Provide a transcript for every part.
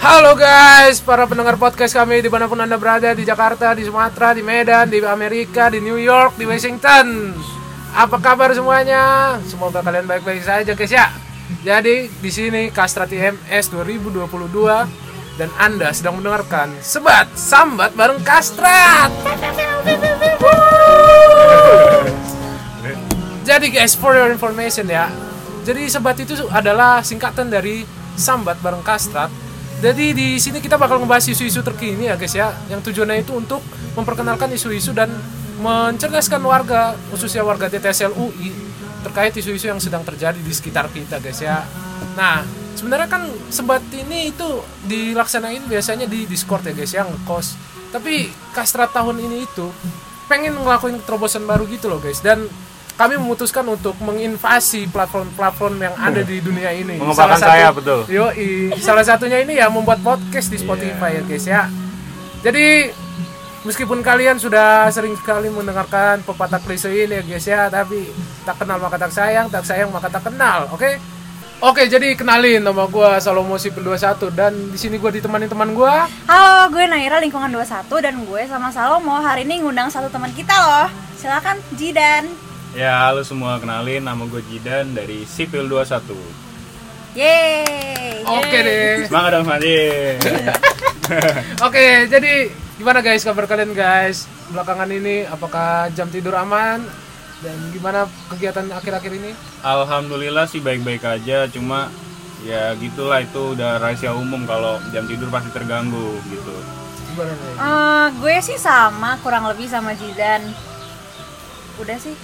Halo guys, para pendengar podcast kami di mana pun anda berada di Jakarta, di Sumatera, di Medan, di Amerika, di New York, di Washington. Apa kabar semuanya? Semoga kalian baik-baik saja guys ya. Jadi di sini Kastrat IMS 2022 dan anda sedang mendengarkan Sebat Sambat bareng Kastrat. Jadi guys, for your information ya. Jadi Sebat itu adalah singkatan dari Sambat bareng Kastrat jadi di sini kita bakal ngebahas isu-isu terkini ya guys ya, yang tujuannya itu untuk memperkenalkan isu-isu dan mencerdaskan warga, khususnya warga TTSL UI terkait isu-isu yang sedang terjadi di sekitar kita guys ya. Nah, sebenarnya kan sebat ini itu dilaksanain biasanya di Discord ya guys yang kos. Tapi Kastrat tahun ini itu pengen ngelakuin terobosan baru gitu loh guys dan kami memutuskan untuk menginvasi platform-platform yang ada di dunia ini. Mengembangkan saya, betul. Yo, salah satunya ini ya membuat podcast di Spotify yeah. ya guys ya. Jadi meskipun kalian sudah sering sekali mendengarkan pepatah klise ini ya guys ya, tapi tak kenal maka tak sayang, tak sayang maka tak kenal, oke? Okay? Oke, jadi kenalin nama gue Salomo Sipil 21 dan di sini gue ditemani teman gue. Halo, gue Naira lingkungan 21 dan gue sama Salomo hari ini ngundang satu teman kita loh. Silakan Jidan. Ya, halo semua, kenalin nama gue Jidan dari Sipil 21 Yeay! Oke deh. Semangat dong, Madi Oke, jadi gimana guys kabar kalian guys? Belakangan ini apakah jam tidur aman? Dan gimana kegiatan akhir-akhir ini? Alhamdulillah sih baik-baik aja, cuma ya gitulah itu udah rahasia umum kalau jam tidur pasti terganggu gitu. Uh, gue sih sama, kurang lebih sama Jidan. Udah sih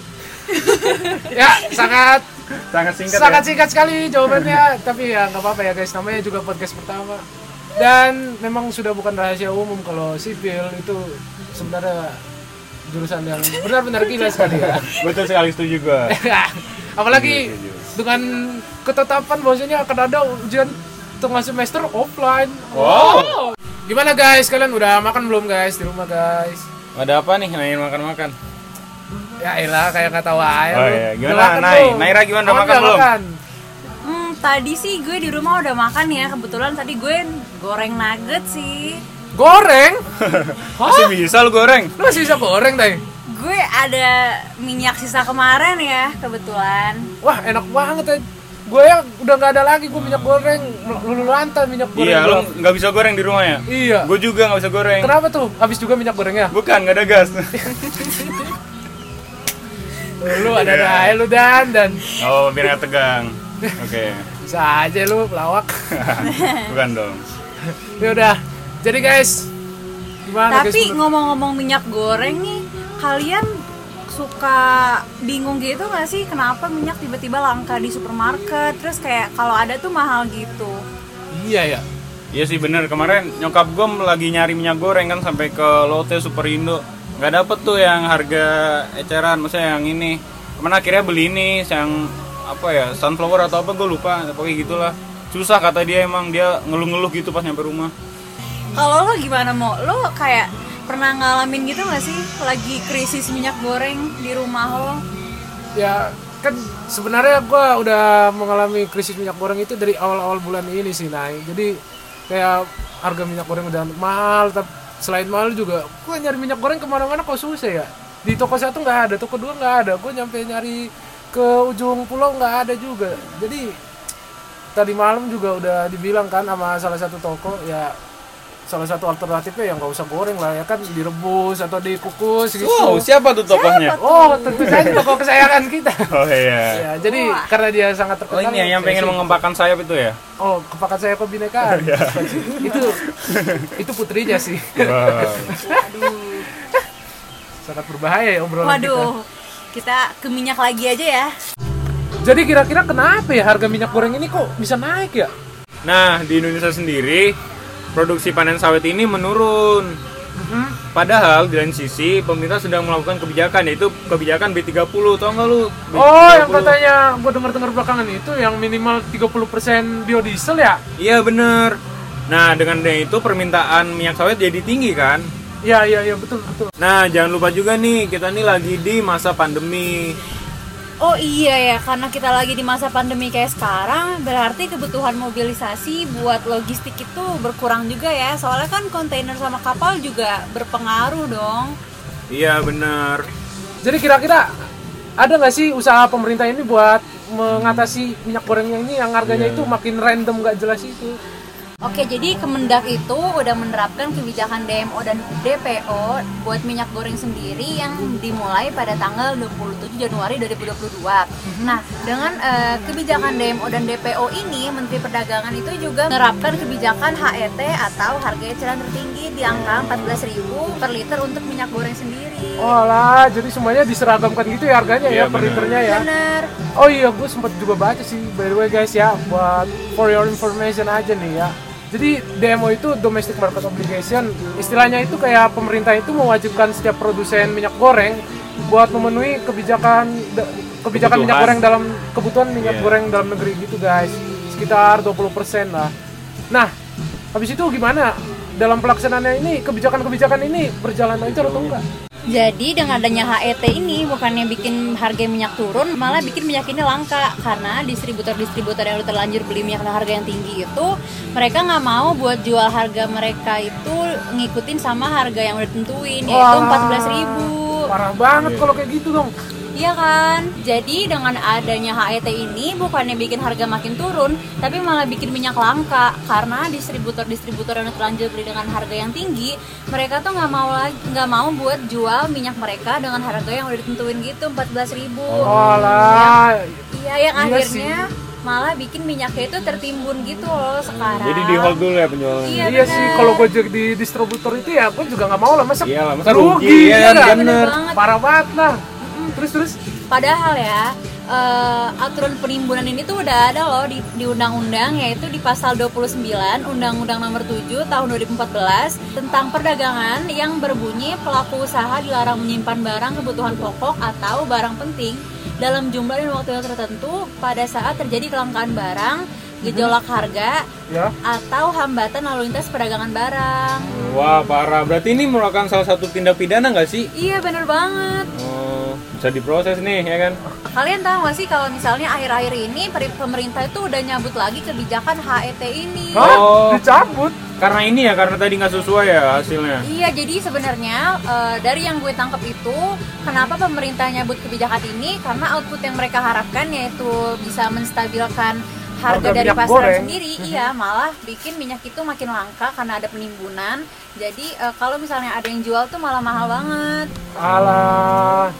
ya sangat sangat singkat sangat ya? singkat sekali jawabannya. Tapi ya nggak apa-apa ya guys. Namanya juga podcast pertama. Dan memang sudah bukan rahasia umum kalau sipil itu sebenarnya jurusan yang benar-benar gila sekali ya. Betul sekali setuju gue apalagi dengan ketetapan bahwasanya akan ada ujian tengah semester offline. Wow. Gimana guys? Kalian udah makan belum guys di rumah guys? Ada apa nih? Nanyain makan-makan Ya elah kayak nggak tahu aja. Oh iya, gimana Nai? Naira gimana udah makan belum? Makan. Hmm, tadi sih gue di rumah udah makan ya. Kebetulan tadi gue goreng nugget sih. Goreng? masih bisa lu goreng? Lu masih bisa goreng, Tay? Gue ada minyak sisa kemarin ya, kebetulan. Wah, enak banget, Tay. Gue ya udah nggak ada lagi gue minyak goreng, lulu lantai minyak goreng. Iya, lu nggak bisa goreng di rumah ya? Iya. Gue juga nggak bisa goreng. Kenapa tuh? Habis juga minyak gorengnya? Bukan, nggak ada gas. lu ada yeah. lu dan dan. Oh biar gak tegang. Oke. Okay. bisa aja lu pelawak bukan dong. Ya udah. Jadi guys gimana tapi ngomong-ngomong minyak goreng nih kalian suka bingung gitu gak sih? Kenapa minyak tiba-tiba langka di supermarket? Terus kayak kalau ada tuh mahal gitu. Iya ya. Iya sih bener. Kemarin nyokap gue lagi nyari minyak goreng kan sampai ke Lotte Superindo nggak dapet tuh yang harga eceran maksudnya yang ini. Ke mana akhirnya beli ini yang apa ya sunflower atau apa gue lupa. Pokoknya gitulah. Susah kata dia emang. Dia ngeluh-ngeluh gitu pas nyampe rumah. Kalau lo gimana mau lo kayak pernah ngalamin gitu gak sih? Lagi krisis minyak goreng di rumah lo? Ya kan sebenarnya gue udah mengalami krisis minyak goreng itu dari awal-awal bulan ini sih naik jadi kayak harga minyak goreng udah mahal tapi selain mahal juga. Gue nyari minyak goreng ke mana-mana kok susah ya. Di toko satu nggak ada toko dua nggak ada. Gue nyampe nyari ke ujung pulau nggak ada juga. Jadi tadi malam juga udah dibilang kan sama salah satu toko ya salah satu alternatifnya yang nggak usah goreng lah ya kan direbus atau dikukus gitu. Oh, siapa tuh tokohnya? Oh, tentu saja toko kesayangan kita. Oh iya. ya, jadi oh. karena dia sangat terkenal. Oh ini ya, yang pengen mengembangkan sayap itu ya? Oh, kepakan sayap kebinekaan. Oh, iya. itu itu putrinya sih. Wow. Sangat berbahaya ya obrolan Waduh. Kita. kita ke minyak lagi aja ya. Jadi kira-kira kenapa ya harga minyak goreng ini kok bisa naik ya? Nah, di Indonesia sendiri produksi panen sawit ini menurun. Mm-hmm. Padahal di lain sisi pemerintah sedang melakukan kebijakan yaitu kebijakan B30 tau nggak lu? B30. Oh yang katanya gue dengar-dengar belakangan itu yang minimal 30% biodiesel ya? Iya bener. Nah dengan itu permintaan minyak sawit jadi tinggi kan? Iya iya iya betul betul. Nah jangan lupa juga nih kita nih lagi di masa pandemi Oh iya ya, karena kita lagi di masa pandemi kayak sekarang, berarti kebutuhan mobilisasi buat logistik itu berkurang juga ya. Soalnya kan kontainer sama kapal juga berpengaruh dong. Iya bener Jadi kira-kira ada nggak sih usaha pemerintah ini buat mengatasi minyak gorengnya ini yang harganya itu makin random nggak jelas itu? Oke, jadi Kemendak itu udah menerapkan kebijakan DMO dan DPO buat minyak goreng sendiri yang dimulai pada tanggal 27 Januari 2022. Nah, dengan eh, kebijakan DMO dan DPO ini, Menteri Perdagangan itu juga menerapkan kebijakan HET atau harga eceran tertinggi di angka 14.000 per liter untuk minyak goreng sendiri. Oh lah, jadi semuanya diseragamkan gitu ya harganya Iya, ya per liternya ya. Bener. Oh iya, gue sempat juga baca sih by the way guys ya, buat for your information aja nih ya. Jadi DMO itu domestic market obligation, istilahnya itu kayak pemerintah itu mewajibkan setiap produsen minyak goreng buat memenuhi kebijakan kebijakan minyak Kebutuhan. goreng dalam kebutuhan minyak Iya. goreng dalam negeri gitu guys, sekitar 20% lah. Nah, habis itu gimana? Dalam pelaksanaannya ini kebijakan-kebijakan ini berjalan lancar atau enggak? Jadi dengan adanya HET ini bukannya bikin harga minyak turun, malah bikin minyak ini langka karena distributor-distributor yang udah terlanjur beli minyak dengan harga yang tinggi itu mereka nggak mau buat jual harga mereka itu ngikutin sama harga yang udah ditentuin yaitu Wah. 14.000 Parah banget kalau kayak gitu dong. Iya kan? Jadi dengan adanya HET ini bukannya bikin harga makin turun, tapi malah bikin minyak langka karena distributor-distributor yang terlanjur beli dengan harga yang tinggi, mereka tuh nggak mau lagi nggak mau buat jual minyak mereka dengan harga yang udah ditentuin gitu 14.000 Oh lah, Iya, yang Iya akhirnya malah bikin minyaknya itu tertimbun gitu loh sekarang. Jadi di hold dulu ya penjualannya Iya, Iya bener. sih, kalau gue jadi distributor itu ya gue juga nggak mau lah masa Iya lah, masa rugi, iya ya nggak? Bener banget. Parah banget lah. Terus terus, Padahal ya eh, aturan penimbunan ini tuh udah ada loh di, di undang-undang yaitu di pasal 29 Undang-Undang Nomor 7 Tahun 2014 tentang perdagangan yang berbunyi pelaku usaha dilarang menyimpan barang kebutuhan pokok atau barang penting dalam jumlah dan waktu yang tertentu pada saat terjadi kelangkaan barang, gejolak harga ya. atau hambatan lalu lintas perdagangan barang. Wah parah, berarti ini merupakan salah satu tindak pidana nggak sih? Iya bener banget. Oh, bisa diproses nih ya kan? Kalian tahu gak sih kalau misalnya akhir-akhir ini pemerintah itu udah nyabut lagi kebijakan HET ini? Hah? Oh. Dicabut? Karena ini ya, karena tadi nggak sesuai ya hasilnya Iya, jadi sebenarnya eh, dari yang gue tangkap itu, kenapa pemerintah nyabut kebijakan ini? Karena output yang mereka harapkan yaitu bisa menstabilkan harga, Harga dari pasaran goreng. sendiri, iya malah bikin minyak itu makin langka karena ada penimbunan. Jadi eh, kalau misalnya ada yang jual tuh malah mahal banget. Alah.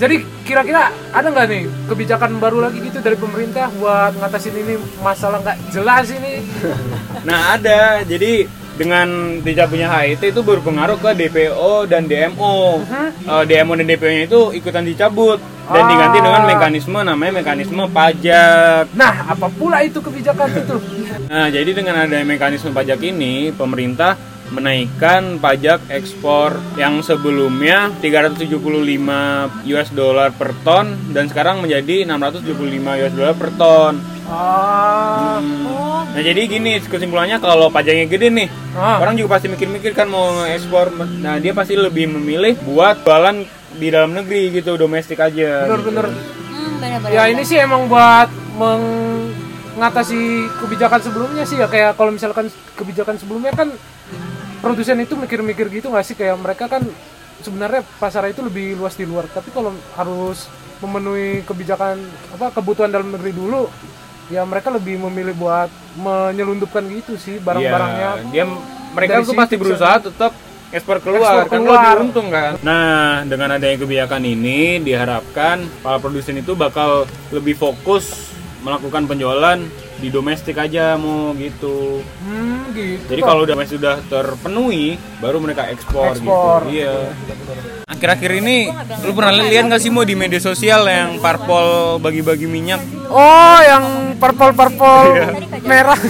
Jadi kira-kira ada nggak nih kebijakan baru lagi gitu dari pemerintah buat ngatasin ini masalah nggak jelas ini? Nah ada, jadi dengan dicabutnya HIT itu berpengaruh ke DPO dan DMO. Eh, DMO dan DPO-nya itu ikutan dicabut dan Ah. diganti dengan mekanisme namanya mekanisme pajak. Nah, apa pula itu kebijakan itu? Nah, jadi dengan adanya mekanisme pajak ini, pemerintah menaikkan pajak ekspor yang sebelumnya 375 US dollar per ton dan sekarang menjadi 675 US dollar per ton. Ah, Oh, Nah, jadi gini kesimpulannya kalau pajaknya gede nih, Ah. orang juga pasti mikir-mikir kan mau ekspor. Nah, dia pasti lebih memilih buat jualan di dalam negeri gitu, domestik aja. bener-bener. hmm, bener-bener. Ya ini sih emang buat mengatasi kebijakan sebelumnya sih ya kayak kalau misalkan kebijakan sebelumnya kan produsen itu mikir-mikir gitu nggak sih kayak mereka kan sebenarnya pasar itu lebih luas di luar tapi kalau harus memenuhi kebijakan apa kebutuhan dalam negeri dulu ya mereka lebih memilih buat menyelundupkan gitu sih barang-barangnya dia mereka situ pasti bisa. berusaha tetap ekspor keluar, Ekspor kan keluar. lebih untung kan. Nah, dengan adanya kebijakan ini diharapkan para produsen itu bakal lebih fokus melakukan penjualan di domestik aja mau gitu. hmm gitu Jadi kalau udah sudah terpenuhi, baru mereka ekspor, Ekspor. gitu. Iya. Akhir-akhir ini lu pernah lihat nggak sih mau di media sosial yang parpol bagi-bagi minyak? oh yang purple-purple Iya. merah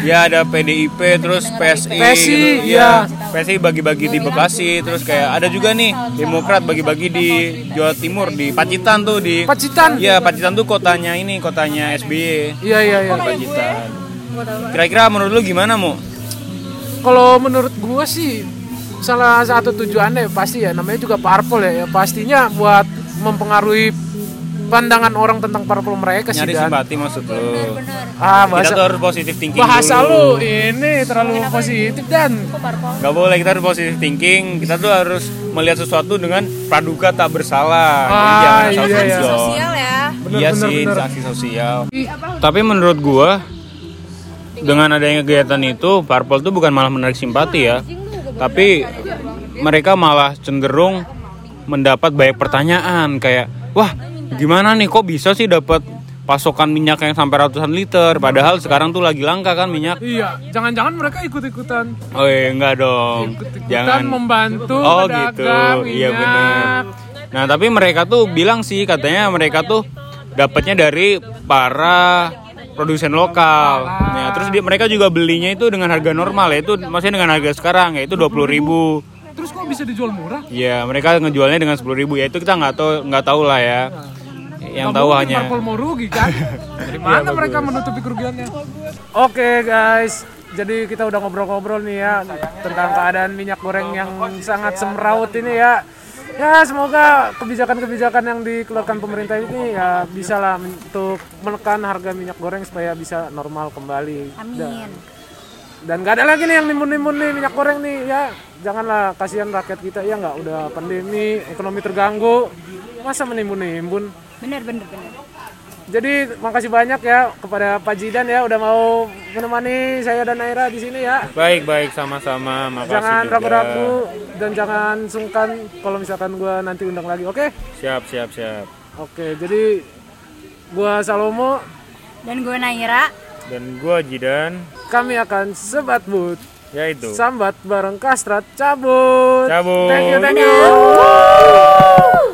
Ya ada PDIP terus PSI, PSI, gitu. iya. PSI bagi-bagi di Bekasi terus kayak ada juga nih Demokrat bagi-bagi di Jawa Timur di Pacitan tuh di Pacitan Iya Pacitan tuh kotanya ini kotanya SBY iya iya iya Pacitan. Kira-kira menurut lu gimana mu? kalau menurut gua sih salah satu tujuannya pasti ya namanya juga parpol ya, ya pastinya buat mempengaruhi pandangan orang tentang parpol mereka sih nyari Dan. simpati maksud lu Ah, kita bahasa tuh harus positif thinking bahasa dulu. lu ini terlalu positif dan kok parpol Gak boleh kita harus positif thinking kita tuh harus melihat sesuatu dengan praduga tak bersalah Ah, jangan iya, asal iya. suzon. sosial ya Bener, iya bener, sih bener. sanksi sosial tapi menurut gua dengan adanya kegiatan itu parpol tuh bukan malah menarik simpati ya tapi mereka malah cenderung mendapat banyak pertanyaan kayak wah gimana nih kok bisa sih dapat pasokan minyak yang sampai ratusan liter? Padahal sekarang tuh lagi langka kan minyak. Iya jangan-jangan mereka ikut-ikutan. Oh iya enggak dong. Ikut-ikutan jangan. membantu Oh gitu, iya benar. Nah tapi mereka tuh bilang sih katanya mereka tuh dapatnya dari para produsen lokal. Nah, terus dia, mereka juga belinya itu dengan harga normal yaitu maksudnya dengan harga sekarang yaitu dua puluh ribu. terus kok bisa dijual murah? Ya mereka ngejualnya dengan sepuluh ribu. Ya itu kita nggak tahu nggak tahu lah ya. Yang tahu hanya Parpol mau rugi kan? Dari mana mereka menutupi kerugiannya? Oke guys. Jadi kita udah ngobrol-ngobrol nih ya tentang keadaan minyak goreng yang sangat semraut ini ya. Ya semoga kebijakan-kebijakan yang dikeluarkan pemerintah ini ya bisa lah untuk menekan harga minyak goreng supaya bisa normal kembali. Amin. Dan gak ada lagi nih yang nimbun-nimbun nih minyak goreng nih ya janganlah kasihan rakyat kita ya nggak udah pandemi ekonomi terganggu masa menimbun-nimbun bener bener bener jadi makasih banyak ya kepada Pak Jidan ya udah mau menemani saya dan Naira di sini ya. baik baik sama-sama makasih jangan ragu-ragu dan jangan sungkan kalau misalkan gua nanti undang lagi. Oke? Siap siap siap. Oke, jadi gua Salomo, dan gue Naira Dan gua Jidan kami akan sebat but yaitu sambat bareng kastrat cabut. Cabut. Thank you, thank you.